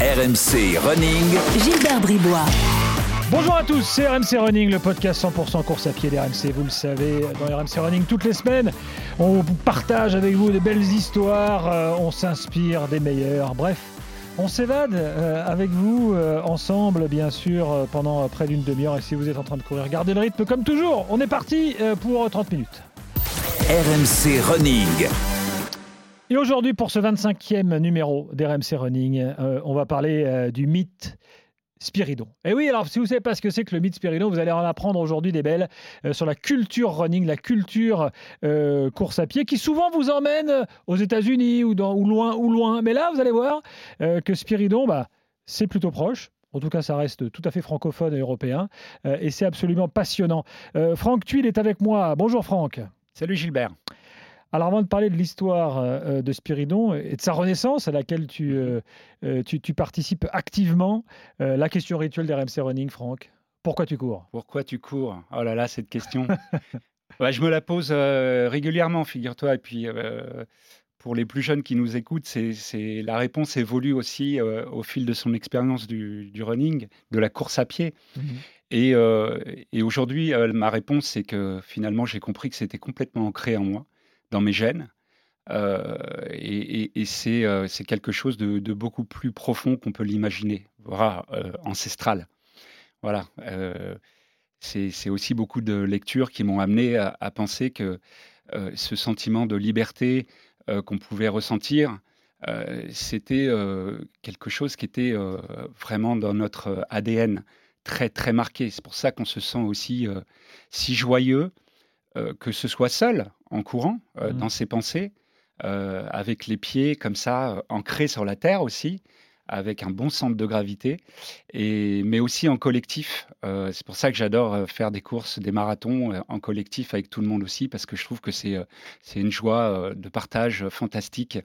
RMC Running. Gilbert Bribois. Bonjour à tous, c'est RMC Running, le podcast 100% course à pied d'RMC. Vous le savez, dans RMC Running toutes les semaines, on partage avec vous des belles histoires, euh, on s'inspire des meilleurs. Bref, on s'évade euh, avec vous euh, ensemble, bien sûr, euh, pendant près d'une demi-heure. Et si vous êtes en train de courir, gardez le rythme comme toujours. On est parti euh, pour 30 minutes. RMC Running. Et aujourd'hui, pour ce 25e numéro d'RMC Running, euh, on va parler euh, du mythe Spiridon. Et oui, alors si vous ne savez pas ce que c'est que le mythe Spiridon, vous allez en apprendre aujourd'hui des belles euh, sur la culture running, la culture course à pied, qui souvent vous emmène aux États-Unis ou, loin, ou loin. Mais là, vous allez voir que Spiridon, bah, c'est plutôt proche. En tout cas, ça reste tout à fait francophone et européen. Et c'est absolument passionnant. Franck Tuile est avec moi. Bonjour Franck. Salut Gilbert. Alors avant de parler de l'histoire euh, de Spiridon et de sa renaissance à laquelle tu, euh, euh, tu, tu participes activement, euh, la question rituelle des RMC Running, Franck, pourquoi tu cours? Pourquoi tu cours? Oh là là, cette question. Je me la pose euh, régulièrement, figure-toi. Et puis, euh, pour les plus jeunes qui nous écoutent, c'est, c'est- la réponse évolue aussi euh, au fil de son expérience du, du running, de la course à pied. Et, euh, et aujourd'hui, euh, ma réponse, c'est que finalement, j'ai compris que c'était complètement ancré en moi, dans mes gènes. Euh, et et- c'est euh, quelque chose de, beaucoup plus profond qu'on peut l'imaginer, voire euh, ancestral. Voilà. c'est aussi beaucoup de lectures qui m'ont amené à, penser que ce sentiment de liberté qu'on pouvait ressentir, c'était quelque chose qui était vraiment dans notre ADN très très marqué. C'est pour ça qu'on se sent aussi si joyeux, que ce soit seul en courant euh, Mhm. dans ses pensées, euh, avec les pieds comme ça euh, ancrés sur la terre aussi, avec un bon centre de gravité, et, mais aussi en collectif. Euh, c'est pour ça que j'adore euh, faire des courses, des marathons euh, en collectif avec tout le monde aussi, parce que je trouve que c'est euh, c'est une joie euh, de partage fantastique,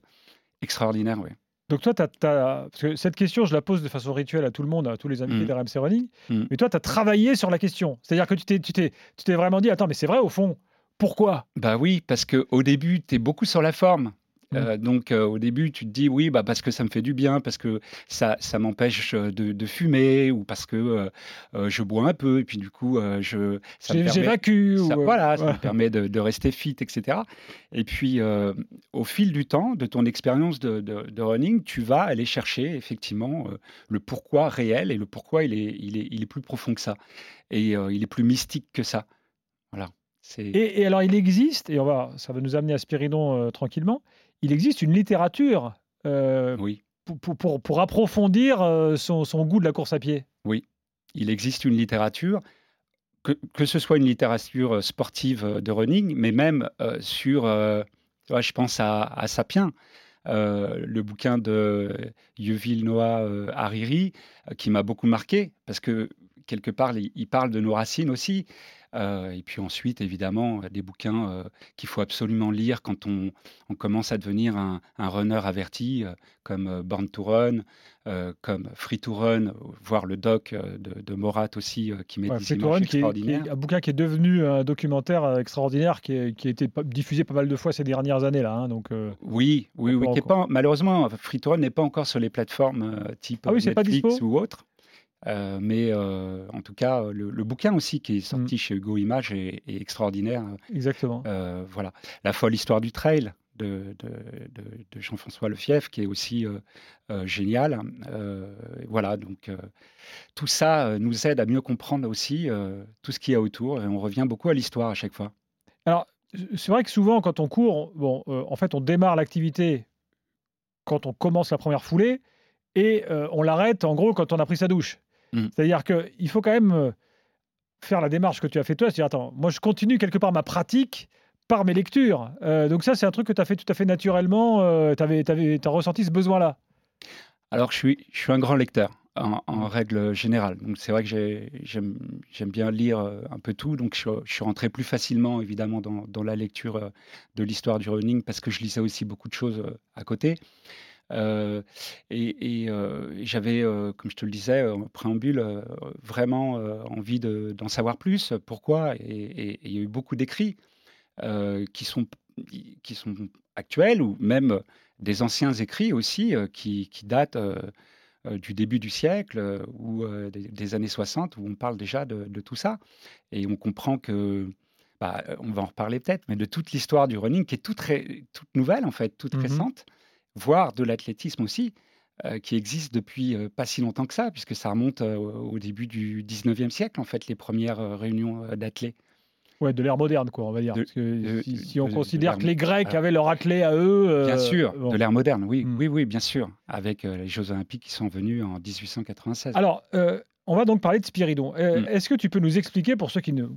extraordinaire. Ouais. Donc toi, t'as- t'as- parce que cette question, je la pose de façon rituelle à tout le monde, à tous les invités Mm. des RMC Running, Mm. mais toi, tu as travaillé sur la question. C'est-à-dire que tu t'es, vraiment dit, attends, mais c'est vrai au fond, pourquoi? Bah oui, parce que au début, tu es beaucoup sur la forme. Mm. Euh, donc euh, au début, tu te dis oui, bah, parce que ça me fait du bien, parce que ça, ça m'empêche euh, de, de fumer, ou parce que euh, je bois un peu, et puis du coup, je, ça J'évacue. ou, voilà, ça ouais. me permet de, de rester fit, etc. Et puis, au fil du temps, de ton expérience de, running, tu vas aller chercher effectivement le pourquoi réel, et le pourquoi il est, il est, il est plus profond que ça, et il est plus mystique que ça. Voilà. Et, et alors, il existe, et on va, ça va nous amener à Spiridon euh, tranquillement, il existe une littérature euh, Oui. pour, pour- approfondir euh, son, son goût de la course à pied. il existe une littérature, que, que ce soit une littérature euh, sportive de running, mais même euh, sur, euh, je pense à, à Sapien, le bouquin de Yuval Noah Hariri, qui m'a beaucoup marqué, parce que quelque part, il, il parle de nos racines aussi. Euh, et puis ensuite, évidemment, des bouquins euh, qu'il faut absolument lire quand on, on commence à devenir un, un runner averti, euh, comme euh, Born to Run, euh, comme Free to Run, voire le doc euh, de, de Morat aussi, euh, qui met Ouais, des images Run, qui est, qui extraordinaires. est un bouquin qui est devenu un documentaire euh, extraordinaire, qui, est- qui a été pas- diffusé pas mal de fois ces dernières années. là. hein, donc, euh, Oui, oui, oui. peut qui est pas, malheureusement, Free to Run n'est pas encore sur les plateformes euh, type Ah oui, c'est pas Netflix dispo? ou autre. Euh, mais euh, en tout cas, le, le bouquin aussi qui est Mm. sorti chez Hugo Images est, est extraordinaire. exactement. Euh, voilà, la folle histoire du trail de, de- de- de Jean-François Lefief, qui est aussi euh, euh, génial. Euh, voilà, donc euh, tout ça euh, nous aide à mieux comprendre aussi euh, tout ce qu'il y a autour, et on revient beaucoup à l'histoire à chaque fois. Alors, c'est vrai que souvent, quand on court, on- bon, euh, en fait, on démarre l'activité quand on commence la première foulée et euh, on l'arrête, en gros, quand on a pris sa douche. Mm. C'est-à-dire qu'il faut quand même euh, faire la démarche que tu as fait toi, c'est-à-dire, attends, moi, je continue quelque part ma pratique par mes lectures. Euh, donc ça, c'est un truc que tu as fait tout à fait naturellement. tu as ressenti ce besoin-là. Alors, je suis, je suis un grand lecteur en, en règle générale. Donc, c'est vrai que j'ai- j'aime bien lire euh, un peu tout. Donc, je, je suis rentré plus facilement, évidemment, dans, dans la lecture euh, de l'histoire du running parce que je lisais aussi beaucoup de choses euh, à côté. Euh, et et, euh, et j'avais, euh, comme je te le disais en préambule, vraiment envie de- d'en savoir plus. Pourquoi? Et il y a eu beaucoup d'écrits qui sont, qui sont actuels ou même des anciens écrits aussi euh, qui, qui datent euh, euh, du début du siècle ou des, des années 60 où on parle déjà de, de tout ça. Et on comprend que, bah, on va en reparler peut-être, mais de toute l'histoire du running qui est toute, nouvelle en fait, toute Mhm. récente, voire de l'athlétisme aussi, euh, qui existe depuis euh, pas si longtemps que ça, puisque ça remonte euh, au début du 19e siècle en fait, les premières réunions d'athlètes. Ouais, de l'ère moderne, quoi, on va dire. De- Parce que de- si, on de- considère que les Grecs avaient leur athlète à eux. Bien sûr, bon. de l'ère moderne, oui, Mm. oui, oui, bien sûr, avec les Jeux Olympiques qui sont venus en 1896. Alors, on va donc parler de Spiridon. Euh, Mm. Est-ce que tu peux nous expliquer, pour ceux qui ne,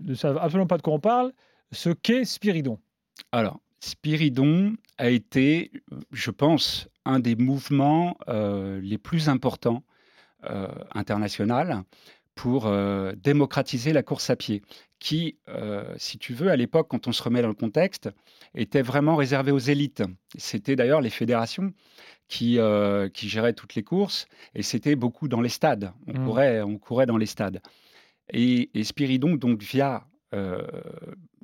ne savent absolument pas de quoi on parle, ce qu'est Spiridon? Alors, Spiridon a été, je pense, un des mouvements euh, les plus importants euh, international pour euh, démocratiser la course à pied, qui, euh, si tu veux, à l'époque, quand on se remet dans le contexte, était vraiment réservé aux élites. C'était d'ailleurs les fédérations qui, qui géraient toutes les courses, et c'était beaucoup dans les stades. On, Mm. courait, on courait dans les stades. Et, et Spiridon, donc via euh,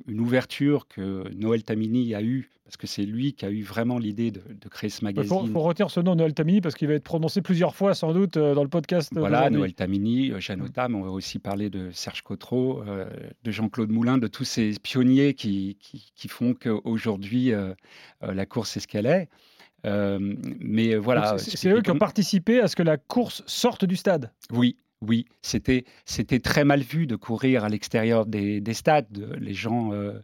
une ouverture que Noël Tamini a eue, parce que c'est lui qui a eu vraiment l'idée de, de créer ce Il magazine. faut, faut retenir ce nom, Noël Tamini, parce qu'il va être prononcé plusieurs fois, sans doute, euh, dans le podcast. Voilà, d'aujourd'hui. Noël Tamini, euh, Janota, mais on va aussi parler de Serge Cotreau, euh, de Jean-Claude Moulin, de tous ces pionniers qui, qui, qui font qu'aujourd'hui, euh, euh, la course est ce qu'elle est. Euh, mais voilà. C'est eux qui ont participé à ce que la course sorte du stade. Oui, oui, c'était c'était très mal vu de courir à l'extérieur des, des stades. Les gens euh,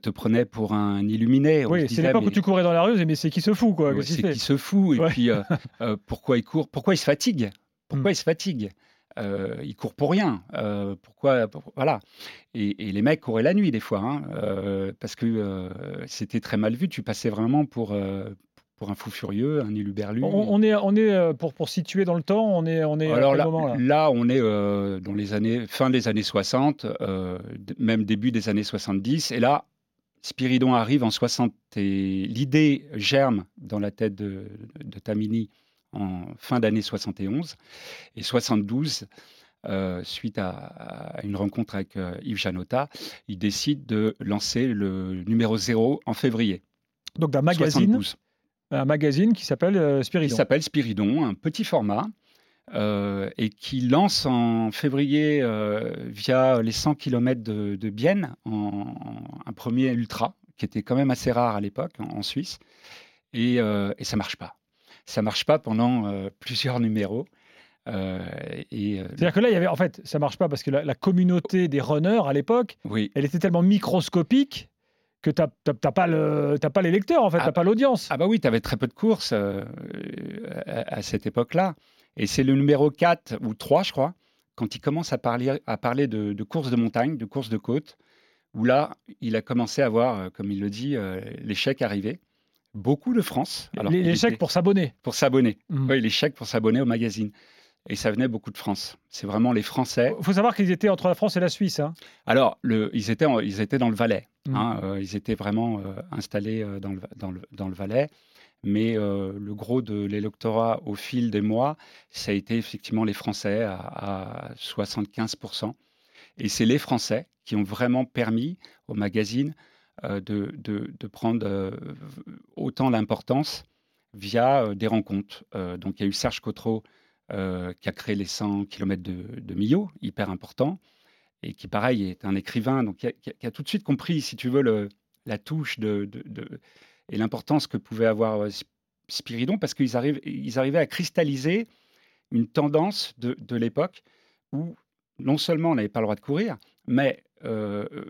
te prenaient pour un illuminé. On Oui, c'est l'époque où tu courais dans la rue, mais c'est qui se fout, quoi. Ouais, c'est qui se fout. Et Ouais. puis, euh, euh, pourquoi il court Pourquoi il se fatigue? Pourquoi Mm. il se fatigue? Euh, Il court pour rien. Euh, pourquoi pour- Voilà. Et, et les mecs couraient la nuit des fois, hein, euh, parce que euh, c'était très mal vu. Tu passais vraiment pour, euh, pour un fou furieux, un éluberlu. on, on est, on est euh, pour, pour situer dans le temps, on est, on est à Alors quel là, moment là là, on est euh, dans les années, fin des années 60, euh, d- même début des années 70. Et là, Spiridon arrive en 60 et l'idée germe dans la tête de, de Tamini en fin d'année 71. Et 72, euh, suite à, à une rencontre avec euh, Yves Janota, il décide de lancer le numéro 0 en février Donc d'un magazine, 72 un magazine qui s'appelle euh, qui Spiridon. s'appelle Spiridon, un petit format, euh, et qui lance en février euh, via les 100 km de, de Bienne en, en- un premier ultra, qui était quand même assez rare à l'époque en, en Suisse, et, euh, et ça marche pas. Ça marche pas pendant plusieurs numéros. euh, euh, C'est-à-dire que là, il y avait, en fait, ça marche pas parce que la, la communauté des runners à l'époque, oui, elle était tellement microscopique que tu n'as pas, le- pas les lecteurs, en fait, tu Ah, n'as pas l'audience. Ah bah oui, tu avais très peu de courses euh, à, à cette époque-là. Et c'est le numéro 4 ou 3, je crois, quand il commence à parler, à parler de, de courses de montagne, de courses de côte, où là, il a commencé à voir, euh, comme il le dit, euh, chèques arriver. Beaucoup de France. alors les, chèques pour s'abonner. pour s'abonner. Mhm. Oui, les chèques pour s'abonner au magazine. Et ça venait beaucoup de France. C'est vraiment les Français. Il faut savoir qu'ils étaient entre la France et la Suisse. hein. Alors, le, ils, étaient en- ils étaient dans le Valais. Mhm. hein, euh, ils étaient vraiment euh, installés euh, dans, le, dans, le, dans le Valais. Mais euh, le gros de l'électorat au fil des mois, ça a été effectivement les Français à, à 75%. Et c'est les Français qui ont vraiment permis au magazine de, de, de prendre autant d'importance via des rencontres. Donc il y a eu Serge Cotreau euh, qui a créé les 100 km de, de Millau, hyper important et qui, pareil, est un écrivain, donc qui a, tout de suite compris, si tu veux, la touche de, et l'importance que pouvait avoir euh, Sp- Spiridon, parce qu'ils ils arrivaient à cristalliser une tendance de l'époque où non seulement on n'avait pas le droit de courir, mais euh, euh,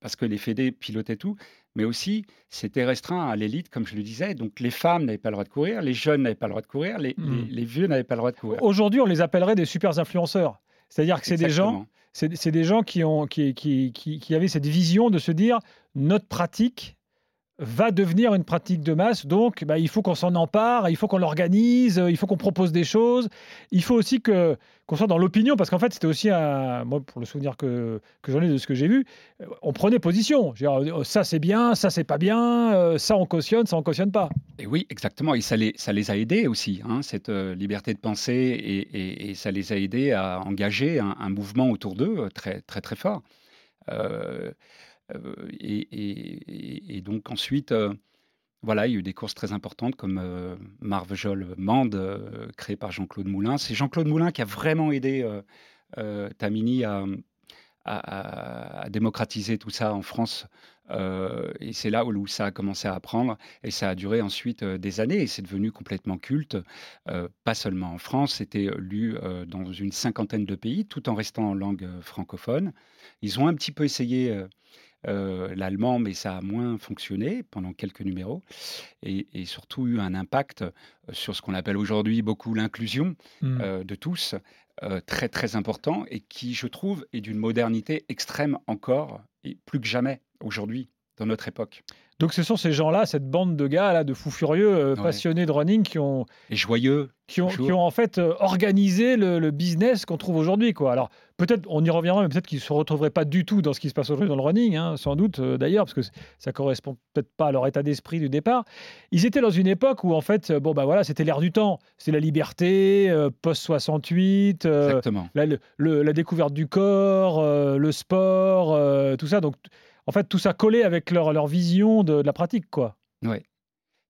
parce que les fédés pilotaient tout, mais aussi c'était restreint à l'élite, comme je le disais. Donc les femmes n'avaient pas le droit de courir, les jeunes n'avaient pas le droit de courir, les, les- les vieux n'avaient pas le droit de courir. Aujourd'hui, on les appellerait des super influenceurs. C'est-à-dire que c'est des gens, c'est c'est des gens qui, ont, qui, qui, qui, qui avaient cette vision de se dire notre pratique va devenir une pratique de masse, donc bah, il faut qu'on s'en empare, il faut qu'on l'organise, euh, il faut qu'on propose des choses. Il faut aussi qu'on soit dans l'opinion, parce qu'en fait, c'était aussi un. Moi, pour le souvenir que, j'en ai de ce que j'ai vu, euh, on prenait position. Euh, ça c'est bien, ça c'est pas bien, euh, ça on cautionne, ça on cautionne pas. Et oui, exactement. Et ça les, a aidés aussi, hein, cette liberté de penser, et, ça les a aidés à engager un, mouvement autour d'eux très, très, très fort. Et, et- donc ensuite, euh, voilà, il y a eu des courses très importantes comme euh, Marvejol Mande, euh, créé par Jean-Claude Moulin. C'est Jean-Claude Moulin qui a vraiment aidé euh, euh, Tamini à, démocratiser tout ça en France. Euh, et c'est là où, ça a commencé à apprendre. Et ça a duré ensuite euh, des années. Et c'est devenu complètement culte, euh, pas seulement en France. C'était lu euh, dans une cinquantaine de pays, tout en restant en langue euh, francophone. Ils ont un petit peu essayé euh, l'allemand, mais ça a moins fonctionné pendant quelques numéros. Et, et surtout eu un impact euh, sur ce qu'on appelle aujourd'hui beaucoup l'inclusion Hmm. euh, de tous, euh, très très important et qui, je trouve, est d'une modernité extrême encore et plus que jamais aujourd'hui dans notre époque. Donc ce sont ces gens-là, cette bande de gars là, de fous furieux, euh, Ouais. passionnés de running, qui ont, Et joyeux, qui ont, qui ont en fait euh, organisé le, le business qu'on trouve aujourd'hui. quoi. Alors peut-être, on y reviendra, mais peut-être qu'ils ne se retrouveraient pas du tout dans ce qui se passe aujourd'hui dans le running, hein, sans doute euh, d'ailleurs, parce que ça correspond peut-être pas à leur état d'esprit du départ. Ils étaient dans une époque où en fait, bon bah voilà, c'était l'air du temps, c'était la liberté, post 68. euh, exactement. la, le- la découverte du corps, le sport, tout ça. Donc, en fait, tout ça collait avec leur, vision de, la pratique, quoi.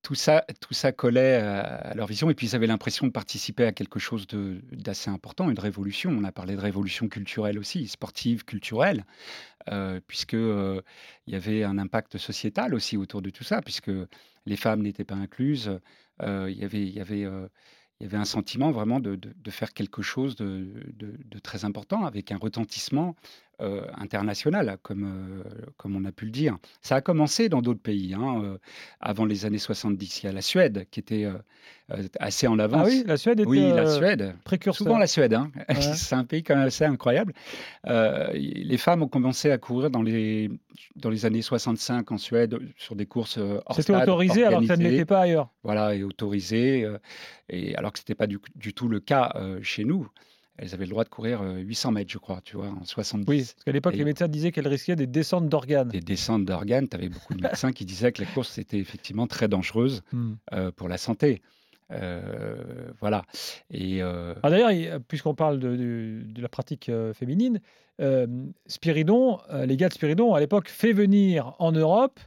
Tout ça, tout ça collait à, à leur vision et puis ils avaient l'impression de participer à quelque chose d'assez important, une révolution. On a parlé de révolution culturelle aussi, sportive, culturelle, euh, euh, y avait un impact sociétal aussi autour de tout ça, puisque les femmes n'étaient pas incluses. Euh, il y avait, y avait, euh, y avait un sentiment vraiment de, de- de faire quelque chose de- de très important avec un retentissement euh, international, comme, euh, comme on a pu le dire. Ça a commencé dans d'autres pays, hein, euh, avant les années 70. Il y a la Suède qui était euh, assez en avance. Ah oui, la Suède était Oui, la Suède. précurseur. Souvent la Suède, hein. Ouais. c'est un pays quand même assez incroyable. Les femmes ont commencé à courir dans les, dans les années 65 en Suède sur des courses hors C'était autorisé alors que ça ne l'était pas ailleurs. Voilà, et autorisé, et alors que ce n'était pas du, du tout le cas chez nous. Elles avaient le droit de courir euh, 800 mètres, je crois, tu vois, en 70. Oui, parce qu'à l'époque, les médecins disaient qu'elle risquait des descentes d'organes. Des descentes d'organes, tu avais beaucoup de médecins qui disaient que la course était effectivement très dangereuse Hmm. euh, pour la santé. Euh, voilà. Et euh, Ah, D'ailleurs, il- puisqu'on parle de, de- de la pratique euh, féminine, euh, Spiridon, euh, les gars de Spiridon à l'époque fait venir en Europe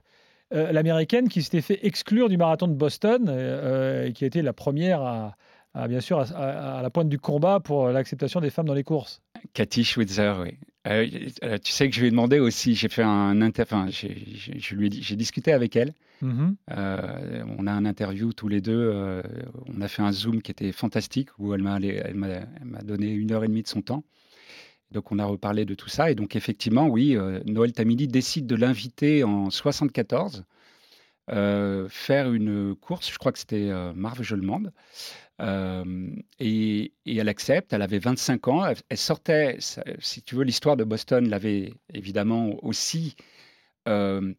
euh, l'américaine qui s'était fait exclure du marathon de Boston euh, euh, et qui a été la première à, à, bien sûr à, la pointe du combat pour l'acceptation des femmes dans les courses. Cathy Schwitzer, oui. Euh, euh, tu sais que je lui ai demandé aussi, j'ai fait un inter... enfin, j'ai, j'ai- je lui ai dit- j'ai discuté avec elle. Mhm. Euh, on a un interview tous les deux. euh, on a fait un zoom qui était fantastique où elle m'a, elle m'a, elle m'a donné une heure et demie de son temps. Donc on a reparlé de tout ça et donc effectivement oui, euh, Noël Tamidi décide de l'inviter en 74 euh, faire une course. Je crois que c'était euh, Marvejolemande. Euh, et, et elle accepte, elle avait 25 ans, elle, elle sortait, si tu veux, l'histoire de Boston l'avait évidemment aussi euh,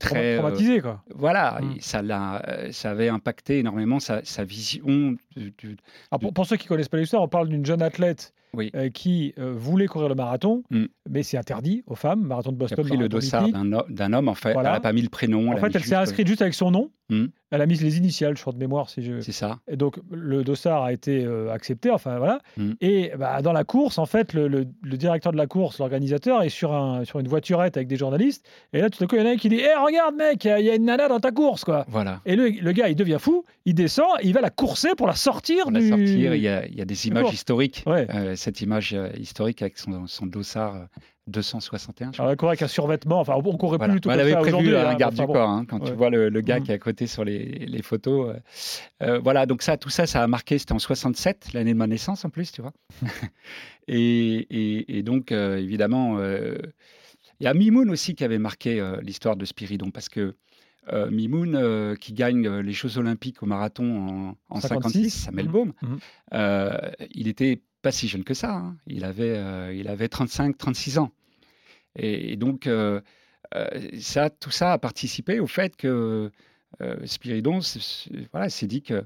très... euh, Traumatisé, quoi. voilà, Mm. et ça, l'a, ça avait impacté énormément sa, sa vision. du- du- Alors, pour, pour ceux qui connaissent pas l'histoire, on parle d'une jeune athlète Oui. euh, qui euh, voulait courir le marathon, Mm. mais c'est interdit aux femmes, marathon de qui a Boston. pris le dossard d'un, ho- d'un homme, en fait. Voilà. Elle n'a pas mis le prénom. En a fait, elle s'est inscrite juste avec son nom. Mm. Elle a mis les initiales, je crois, de mémoire, si je. C'est ça. Et donc, le dossard a été euh, accepté, enfin voilà. Mm. Et bah, dans la course, en fait, le, le- le directeur de la course, l'organisateur, est sur, un, sur une voiturette avec des journalistes. Et là, tout à coup, il y en a un qui dit Hé, regarde, mec, il y a une nana dans ta course, quoi. Voilà. Et le, le gars, il devient fou, il descend, il va la courser pour la sortir Pour la du. sortir, il y a, il y a des images historiques. Ouais. Euh, cette image euh, historique avec son, son dossard euh, 261, je crois. Alors, elle courait avec un survêtement, enfin, on courait Voilà. plus tout Bah, elle avait prévu hein, un garde enfin, du corps, hein, quand tu vois le, le gars Mm. qui est à côté sur les, les photos. euh, euh, voilà, donc ça, tout ça, ça a marqué. C'était en 67, l'année de ma naissance en plus, tu vois. et, et- et donc, euh, évidemment, euh, il y a Mimoun aussi qui avait marqué l'histoire de Spiridon, parce que euh, Mimoun, euh, qui gagne euh, les Jeux Olympiques au marathon en, en 56, 56, à. Melbourne, Mhm. euh, il était pas si jeune que ça. hein. Il avait, euh, il avait 35, 36 ans. Et, et donc, euh, euh, ça, tout ça a participé au fait que Spiridon voilà, s'est dit que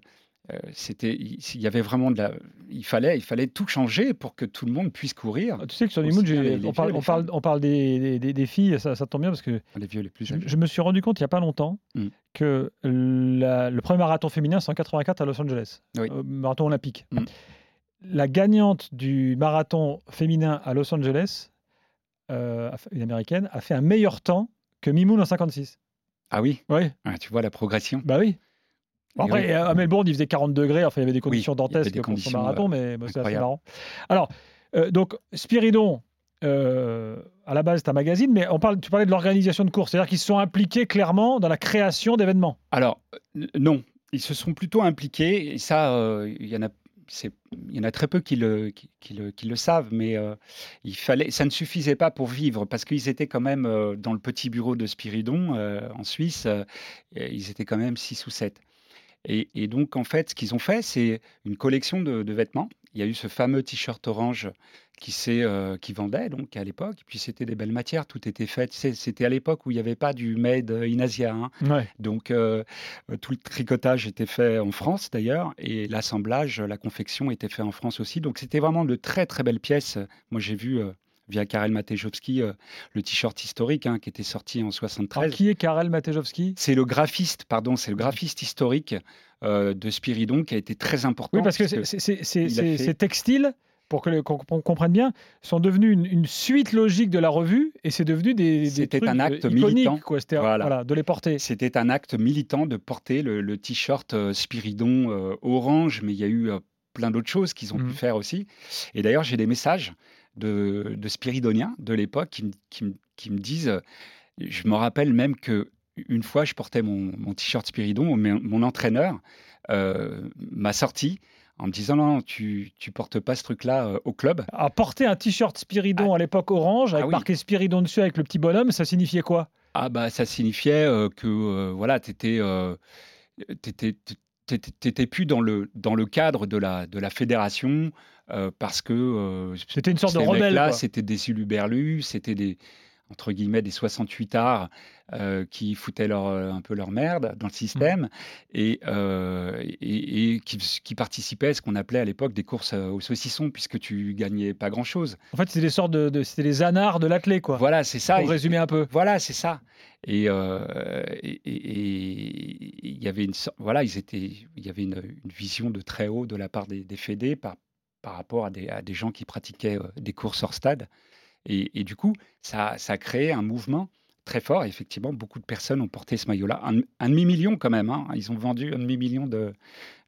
c'était, il y avait vraiment de la, il fallait, il fallait tout changer pour que tout le monde puisse courir, Tu sais que sur les- les on, parle, on, parle, femmes. on parle des, des- des- des filles, ça, ça tombe bien parce que les vieux, les plus je, jeunes. je me suis rendu compte il n'y a pas longtemps Mm. que la- le premier marathon féminin, c'est en 84 à Los Angeles, Oui. euh, marathon olympique. Mm. La gagnante du marathon féminin à Los Angeles, euh, une américaine, a fait un meilleur temps que Mimoun en 56. Ah oui? Oui, Ah, Tu vois la progression bah oui. Bon, après, oui. à Melbourne, il faisait 40 degrés. Enfin, il y avait des conditions avait dantesques des pour son conditions, marathon, euh, mais bah, c'est assez marrant. Alors, euh, donc, Spiridon, euh, à la base, c'est un magazine, mais on parle, tu parlais de l'organisation de courses. C'est-à-dire qu'ils se sont impliqués clairement dans la création d'événements. Alors, euh, non, ils se sont plutôt impliqués, et ça, euh, il y en a. Il y en a très peu qui le, savent, mais euh, il fallait, ça ne suffisait pas pour vivre parce qu'ils étaient quand même euh, dans le petit bureau de Spiridon euh, en Suisse, ils étaient quand même six ou sept. Et, et donc, en fait, ce qu'ils ont fait, c'est une collection de, de vêtements. Il y a eu ce fameux t-shirt orange qui, euh, qui vendait donc à l'époque. Puis c'était des belles matières, tout était fait. C'était à l'époque où il n'y avait pas du made in Asia. hein. Ouais. Donc, euh, tout le tricotage était fait en France d'ailleurs, et l'assemblage, la confection était fait en France aussi. Donc, c'était vraiment de très très belles pièces. Moi, j'ai vu euh, via Karel Matejowski euh, le t-shirt historique hein, qui était sorti en Alors, 73. qui est Karel Matejowski? C'est le graphiste, pardon, c'est le graphiste historique euh, de Spiridon qui a été très important. Oui, parce que ces textiles, pour que qu'on comprenne bien, sont devenus une, une suite logique de la revue et c'est devenu des, C'était un acte euh, militant. quoi. C'était Voilà. voilà, de les porter. C'était un acte militant de porter le, le t-shirt euh, Spiridon orange, mais il y a eu plein d'autres choses qu'ils ont pu faire aussi. Et d'ailleurs, j'ai des messages de, de Spiridoniens de l'époque qui, me- qui me- qui me disent, je me rappelle même que une fois, je portais mon, mon t-shirt Spiridon, mais mon entraîneur euh, m'a sorti en me disant non, tu, tu portes pas ce truc-là euh, au club. À porter un t-shirt Spiridon à l'époque orange avec Ah oui. marqué Spiridon dessus avec le petit bonhomme, ça signifiait quoi? Ah bah ça signifiait euh, que voilà, t'étais euh, t'étais plus dans le dans le cadre de la de la fédération euh, parce que euh, C'était une sorte de rebelle. quoi. c'était des uluberlus, c'était des entre guillemets des 68 arts euh, qui foutaient leur, euh, un peu leur merde dans le système Mmh. et, euh, et, et qui, qui participaient à ce qu'on appelait à l'époque des courses euh, au saucisson puisque tu gagnais pas grand chose. En fait, c'était des sortes de, de- c'était les anards de l'athlé, quoi. Voilà, c'est ça. Pour résumer un peu. Voilà, c'est ça. Et euh, il y avait une voilà, ils étaient, il y avait une, une vision de très haut de la part des, des fédés par, par rapport à des, à des gens qui pratiquaient euh, des courses hors stade. Et, et du coup, ça, ça a créé un mouvement très fort. Et effectivement, beaucoup de personnes ont porté ce maillot-là. Un, un demi-million quand même. hein. Ils ont vendu un demi-million de,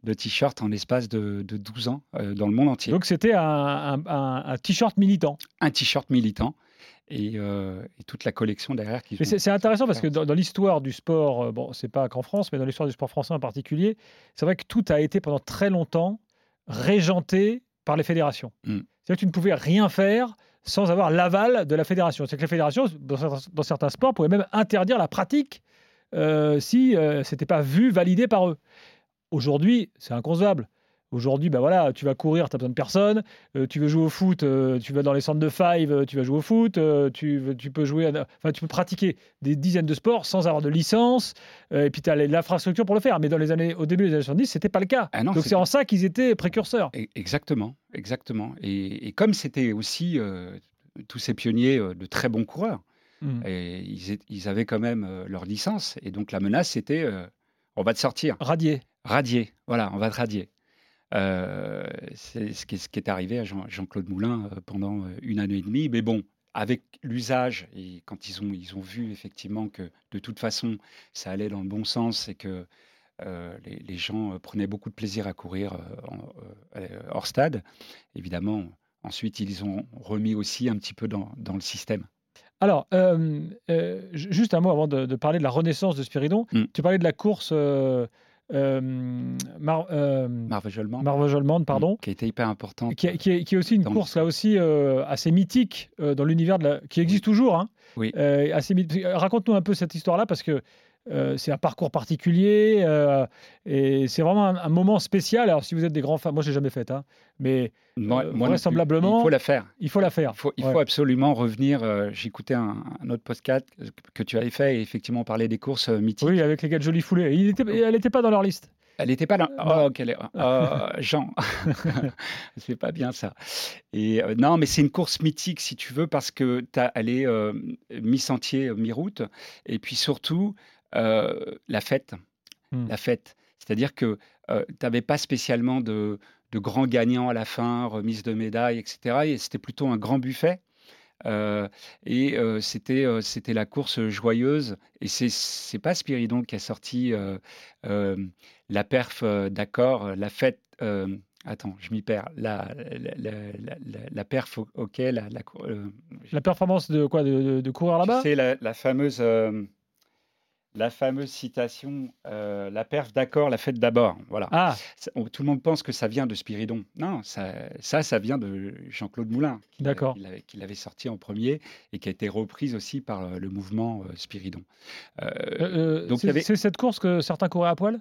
de t-shirts en l'espace de, de 12 ans euh, dans le monde entier. Donc c'était un, un- un- un t-shirt militant. un t-shirt militant. Et, euh, et toute la collection derrière qui c'est intéressant parce que dans, dans l'histoire du sport, euh, bon, c'est pas qu'en France, mais dans l'histoire du sport français en particulier, c'est vrai que tout a été pendant très longtemps régenté par les fédérations. Mm. C'est-à-dire que tu ne pouvais rien faire sans avoir l'aval de la fédération. C'est que les fédérations, dans certains, sports, pouvaient même interdire la pratique euh, si euh, c'était pas vu, validé par eux. Aujourd'hui, c'est inconcevable. Aujourd'hui, ben voilà, tu vas courir, tu as besoin de personne. Euh, tu veux jouer au foot, euh, tu vas dans les centres de five, euh, tu vas jouer au foot. euh, tu, peux jouer, à- enfin, tu peux pratiquer des dizaines de sports sans avoir de licence. et puis tu as l'infrastructure pour le faire. Mais dans les années, au début des années 70, c'était pas le cas. Ah non, Donc c'est en ça qu'ils étaient précurseurs. E- Exactement, exactement. Et, et comme c'était aussi tous ces pionniers de très bons coureurs, Mm. et ils, ils avaient quand même leur licence. Et donc la menace, c'était on va te sortir, Radier. radier. Voilà, on va te radier. Euh, c'est ce qui, est, ce qui est arrivé à Jean- Jean-Claude Moulin euh, pendant euh, une année et demie. Mais bon, avec l'usage, et quand ils ont, ils ont vu effectivement que de toute façon, ça allait dans le bon sens et que euh, les, les gens euh, prenaient beaucoup de plaisir à courir euh, en- hors stade, évidemment, ensuite, ils ont remis aussi un petit peu dans, dans le système. Alors, ju- juste un mot avant de, de parler de la renaissance de Spiridon. Mm. Tu parlais de la course euh, euh, Mar, Marvejolement, Marvejolement, pardon. qui a été hyper importante. Qui, est- qui est, qui est aussi une course là aussi euh, assez mythique euh, dans l'univers de la... qui existe toujours. Hein, Oui. Assez mythique. Raconte-nous un peu cette histoire-là parce que euh, c'est un parcours particulier euh, et c'est vraiment un, un moment spécial. Alors si vous êtes des grands fans, moi je l'ai jamais fait, hein, mais euh, moi vraisemblablement- Il faut la faire. il faut la faire. Il faut, il Ouais. faut absolument revenir. J'écoutais un, un autre podcast que tu avais fait et effectivement on parlait des courses mythiques. Oui, avec les gars de Jolie Foulée. Il était- elle n'était pas dans leur liste. Elle n'était pas là. Oh, quelle erreur. Euh, Jean, c'est pas bien ça. Et euh, non, mais c'est une course mythique si tu veux parce que t'as- elle est euh, mi-sentier, mi-route, et puis surtout la fête, Hmm. la fête. C'est-à-dire que tu n'avais pas spécialement de, de grands gagnants à la fin, remise de médailles, etc. Et c'était plutôt un grand buffet Euh, et euh, c'était euh, c'était la course joyeuse. Et c'est c'est pas Spiridon qui a sorti euh, euh, la perf euh, d'accord, la fête. euh, attends, je m'y perds. La, la, la, la, la- la perf ok, la, euh, performance de quoi de, de- de courir là-bas? sais, la, fameuse, euh, la fameuse citation, euh, la perf d'accord, la fête d'abord. Voilà. Ah, Ça- on- tout le monde pense que ça vient de Spiridon. Non, ça, ça, ça vient de Jean-Claude Moulin, qui D'accord. l'avait- qui l'avait sorti en premier et qui a été reprise aussi par euh, le mouvement euh, Spiridon. Euh, donc, c'est avait- c'est cette course que certains couraient à poil?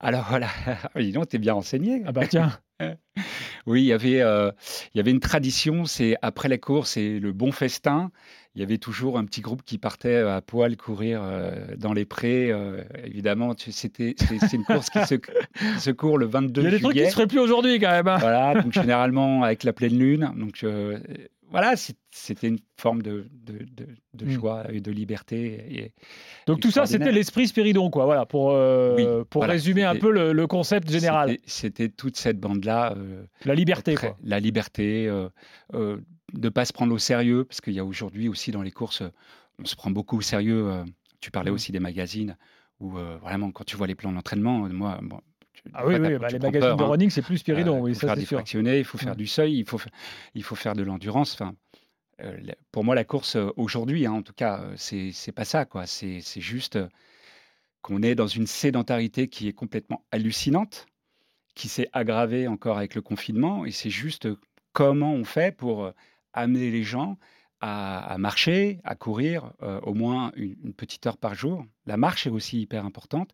Alors voilà, dis donc, t'es bien renseigné. Ah bah tiens, Oui, il y avait, euh, il y avait une tradition, c'est après la course et le bon festin, il y avait toujours un petit groupe qui partait à poil courir euh, dans les prés. euh, évidemment, c'était, c'est, une course qui se, se court le 22 il y a des trucs qui juillet. se feraient plus aujourd'hui quand même. hein. Voilà, donc généralement avec la pleine lune. Donc voilà, c'était une forme de, de, de- de Mm. joie et de liberté. Et, Donc tout ça, c'était l'esprit Spiridon, quoi. Voilà, pour, euh, Oui, pour voilà, résumer un peu le, le concept général. C'était, toute cette bande-là. euh, La liberté, Très- quoi. La liberté, euh, de ne pas se prendre au sérieux, parce qu'il y a aujourd'hui aussi dans les courses, on se prend beaucoup au sérieux. tu parlais Mhm. aussi des magazines, où vraiment, quand tu vois les plans d'entraînement, moi, Ah oui, bah, les magazines peur, de hein. running, c'est plus Spiridon, Euh, oui, il faut ça faire c'est sûr. il faut faire Ouais. du seuil, il faut, fa- il faut faire de l'endurance. Enfin, euh, pour moi, la course euh, aujourd'hui, hein, en tout cas, euh, c'est c'est pas ça, quoi. C'est juste qu'on est dans une sédentarité qui est complètement hallucinante, qui s'est aggravée encore avec le confinement, et c'est juste comment on fait pour amener les gens à, à marcher, à courir euh, au moins une, une petite heure par jour. La marche est aussi hyper importante,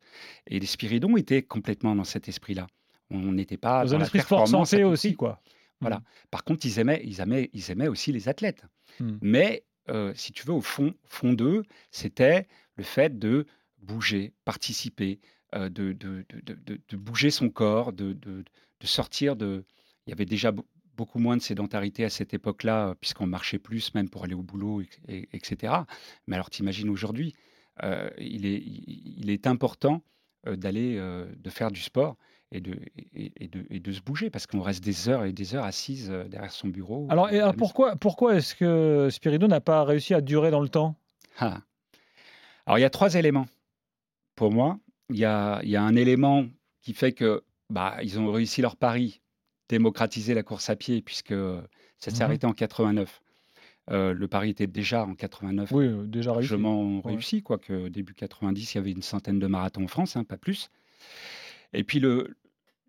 et les Spiridons étaient complètement dans cet esprit-là. On n'était pas Dans dans un esprit sport santé aussi, quoi. Voilà. Par contre, ils aimaient, ils aimaient, ils aimaient aussi les athlètes. Mm. Mais euh, si tu veux, au fond, fond d'eux, c'était le fait de bouger, participer, euh, de, de, bouger son corps, de, sortir de. Il y avait déjà beaucoup moins de sédentarité à cette époque-là, puisqu'on marchait plus, même pour aller au boulot, et- et- etc. Mais alors, t'imagines aujourd'hui, euh, il, est, il il est important euh, d'aller, euh, de faire du sport et de, et, et de, et de se bouger, parce qu'on reste des heures et des heures assises derrière son bureau. Alors, et pourquoi, pourquoi est-ce que Spiridon n'a pas réussi à durer dans le temps? Ah. Alors, il y a trois éléments. Pour moi, il y a, il y a un élément qui fait que bah, ils ont réussi leur pari, démocratiser la course à pied, puisque ça s'est Mhm. arrêté en 89. Euh, le pari était déjà en 89 Oui, euh, déjà réussi. largement Ouais. réussi, quoique début 90, il y avait une centaine de marathons en France, hein, pas plus. Et puis le,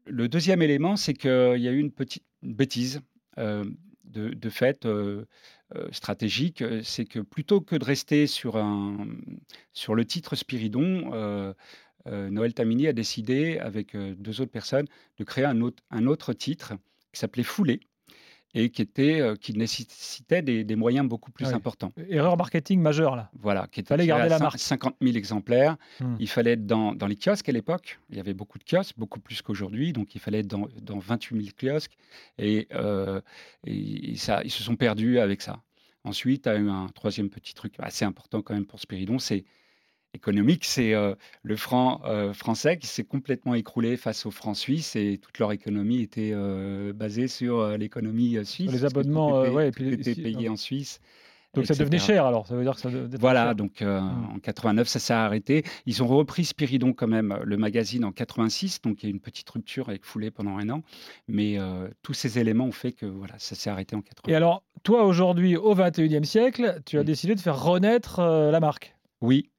le deuxième élément, c'est qu'il y a eu une petite bêtise euh, de, de fait euh, euh, stratégique, euh, c'est que plutôt que de rester sur, un, sur le titre Spiridon, euh, Noël Tamini a décidé, avec euh, deux autres personnes, de créer un autre, un autre titre qui s'appelait Foulée et qui, était, euh, qui nécessitait des, des moyens beaucoup plus Ah oui. importants. Erreur marketing majeure, là. Voilà, qui était Fallait garder la marque. 50 000 exemplaires. Hmm. Il fallait être dans, dans les kiosques à l'époque. Il y avait beaucoup de kiosques, beaucoup plus qu'aujourd'hui. Donc, il fallait être dans, dans 28 000 kiosques. Et, euh, et ça, ils se sont perdus avec ça. Ensuite, il y a eu un troisième petit truc assez important quand même pour Spiridon, c'est économique, c'est euh, le franc euh, français qui s'est complètement écroulé face au franc suisse et toute leur économie était euh, basée sur l'économie suisse. les tout abonnements, était- ouais, et tout était si- en Suisse. Donc ça devenait cher, alors. Ça veut dire que ça Voilà, donc euh, Mm. en 89, ça s'est arrêté. Ils ont repris Spiridon quand même, le magazine en 86, donc il y a eu une petite rupture avec Foulée pendant un an. Mais euh, tous ces éléments ont fait que voilà, ça s'est arrêté en 89. Et alors, toi, aujourd'hui, au 21e siècle, tu as Mm. décidé de faire renaître euh, la marque? Oui.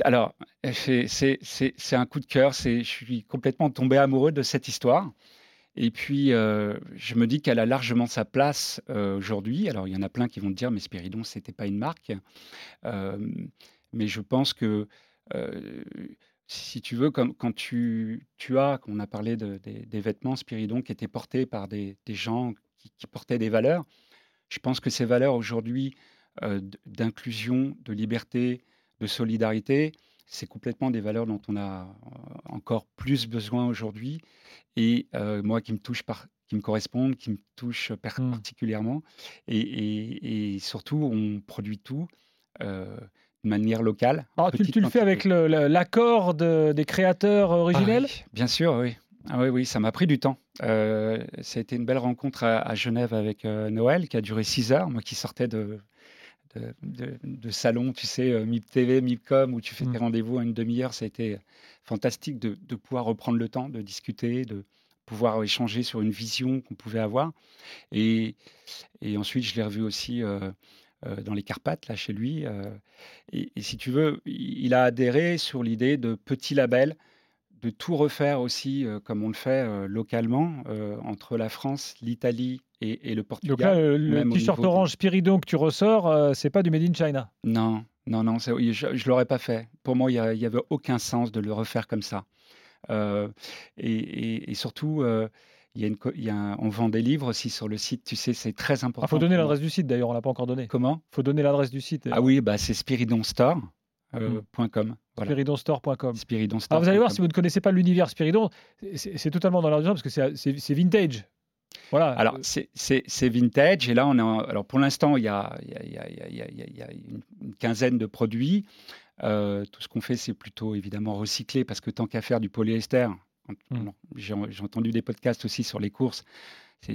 Alors, c'est un coup de cœur. Je suis complètement tombé amoureux de cette histoire. Et puis, euh, je me dis qu'elle a largement sa place euh, aujourd'hui. Alors, il y en a plein qui vont te dire, mais Spiridon, c'était pas une marque. Euh, mais je pense que, si tu veux, quand tu, as, qu'on a parlé de- des, vêtements Spiridon qui étaient portés par des, gens qui, portaient des valeurs, je pense que ces valeurs aujourd'hui d'inclusion, de liberté, de solidarité, c'est complètement des valeurs dont on a euh, encore plus besoin aujourd'hui et euh, moi qui me touche par qui me correspondent, qui me touchent par- Mm. particulièrement et, et- et surtout on produit tout euh, de manière locale. Alors, tu, le fais avec l'accord de- des créateurs Ah originels oui, bien sûr, oui. Ah oui, oui, ça m'a pris du temps. Euh, ça a été une belle rencontre à, Genève avec euh, Noël, qui a duré six heures. Moi qui sortais de, de, salon, tu sais, euh, MIP TV, MIPCOM, où tu fais tes mmh. rendez-vous à une demi-heure. Ça a été fantastique de, pouvoir reprendre le temps, de discuter, de pouvoir échanger sur une vision qu'on pouvait avoir. Et, et ensuite, je l'ai revu aussi dans les Carpates, là, chez lui. Et, et, si tu veux, il a adhéré sur l'idée de petits labels de tout refaire aussi, euh, comme on le fait euh, localement, euh, entre la France, l'Italie et, le Portugal. Donc là, le t-shirt orange Spiridon que tu ressors, c'est pas du Made in China? Non, non, non, je ne l'aurais pas fait. Pour moi, il n'y avait aucun sens de le refaire comme ça. Et, surtout, il y a une, il y a on vend des livres aussi sur le site, tu sais, c'est très important. Il faut donner l'adresse du site d'ailleurs, on l'a pas encore donné. Comment? Il faut donner l'adresse du site. Ah oui, bah, c'est Spiridon Store. Euh, mmh. Spiridonstore.com. vous allez voir, si vous ne connaissez pas l'univers Spiridon, c'est totalement dans l'air parce que c'est vintage. Voilà. Alors, c'est vintage. Et là, on a, alors pour l'instant, il y a, y, a, y a, une quinzaine de produits. Euh, tout ce qu'on fait, c'est plutôt évidemment recycler parce que tant qu'à faire du polyester, mmh. j'ai entendu des podcasts aussi sur les courses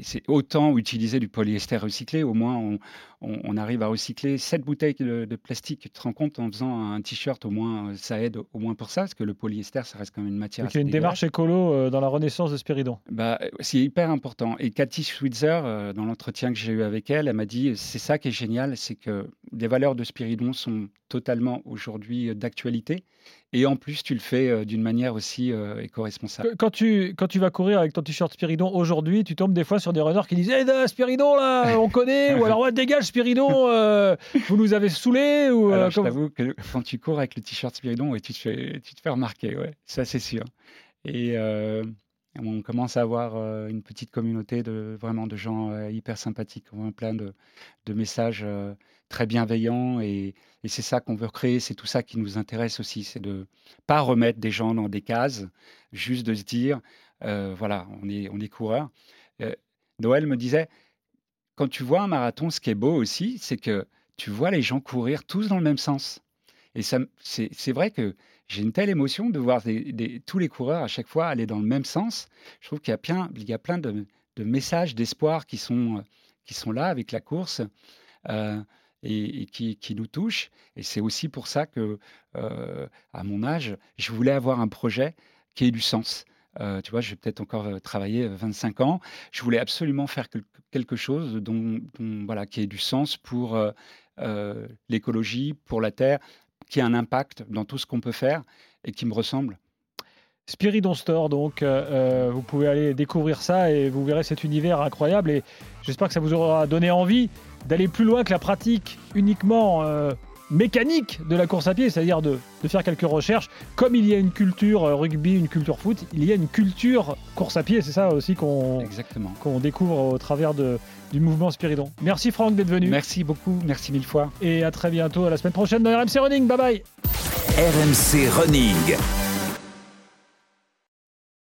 c'est autant utiliser du polyester recyclé. Au moins, on, arrive à recycler 7 bouteilles de, plastique. Tu te rends compte en faisant un t-shirt, au moins, ça aide au moins pour ça, parce que le polyester, ça reste quand même une matière. Donc il y a une démarche écolo euh, dans la renaissance de Spiridon. Bah, c'est hyper important. Et Cathy Switzer, euh, dans l'entretien que j'ai eu avec elle, elle m'a dit c'est ça qui est génial, c'est que les valeurs de Spiridon sont totalement aujourd'hui euh, d'actualité. Et en plus, tu le fais euh, d'une manière aussi euh, éco-responsable. Quand tu, quand tu vas courir avec ton t-shirt Spiridon aujourd'hui, tu tombes des fois sur des runners qui disent hey, Spiridon, là, on connaît Ou alors, ouais, dégage Spiridon, vous nous avez saulés ou, alors, Je t'avoue que quand tu cours avec le t-shirt Spiridon, ouais, tu, te fais, tu te fais remarquer, ouais, ça c'est sûr. Et on commence à avoir une petite communauté de vraiment de gens hyper sympathiques. On plein de, de messages très bienveillant et, c'est ça qu'on veut créer, c'est tout ça qui nous intéresse aussi, c'est de pas remettre des gens dans des cases, juste de se dire, voilà, on est, on est coureur. Noël me disait, quand tu vois un marathon, ce qui est beau aussi, c'est que tu vois les gens courir tous dans le même sens. Et c'est vrai que j'ai une telle émotion de voir tous les coureurs à chaque fois aller dans le même sens. Je trouve qu'il y a plein, y a plein de, messages d'espoir qui sont, qui sont là avec la course. Et, qui, nous touche. Et c'est aussi pour ça que, euh, à mon âge, je voulais avoir un projet qui ait du sens. Euh, tu vois, je vais peut-être encore euh, travailler 25 ans. Je voulais absolument faire quelque chose dont, voilà, qui ait du sens pour l'écologie, pour la Terre, qui ait un impact dans tout ce qu'on peut faire et qui me ressemble. Spiridon Store, donc vous pouvez aller découvrir ça et vous verrez cet univers incroyable. Et j'espère que ça vous aura donné envie d'aller plus loin que la pratique uniquement euh, mécanique de la course à pied, c'est-à-dire de, faire quelques recherches. Comme il y a une culture euh, rugby, une culture foot, il y a une culture course à pied, c'est ça aussi qu'on qu'on découvre au travers de, du mouvement Spiridon. Merci Franck d'être venu. Merci beaucoup, merci mille fois. Et à très bientôt, à la semaine prochaine dans RMC Running. Bye bye. RMC Running.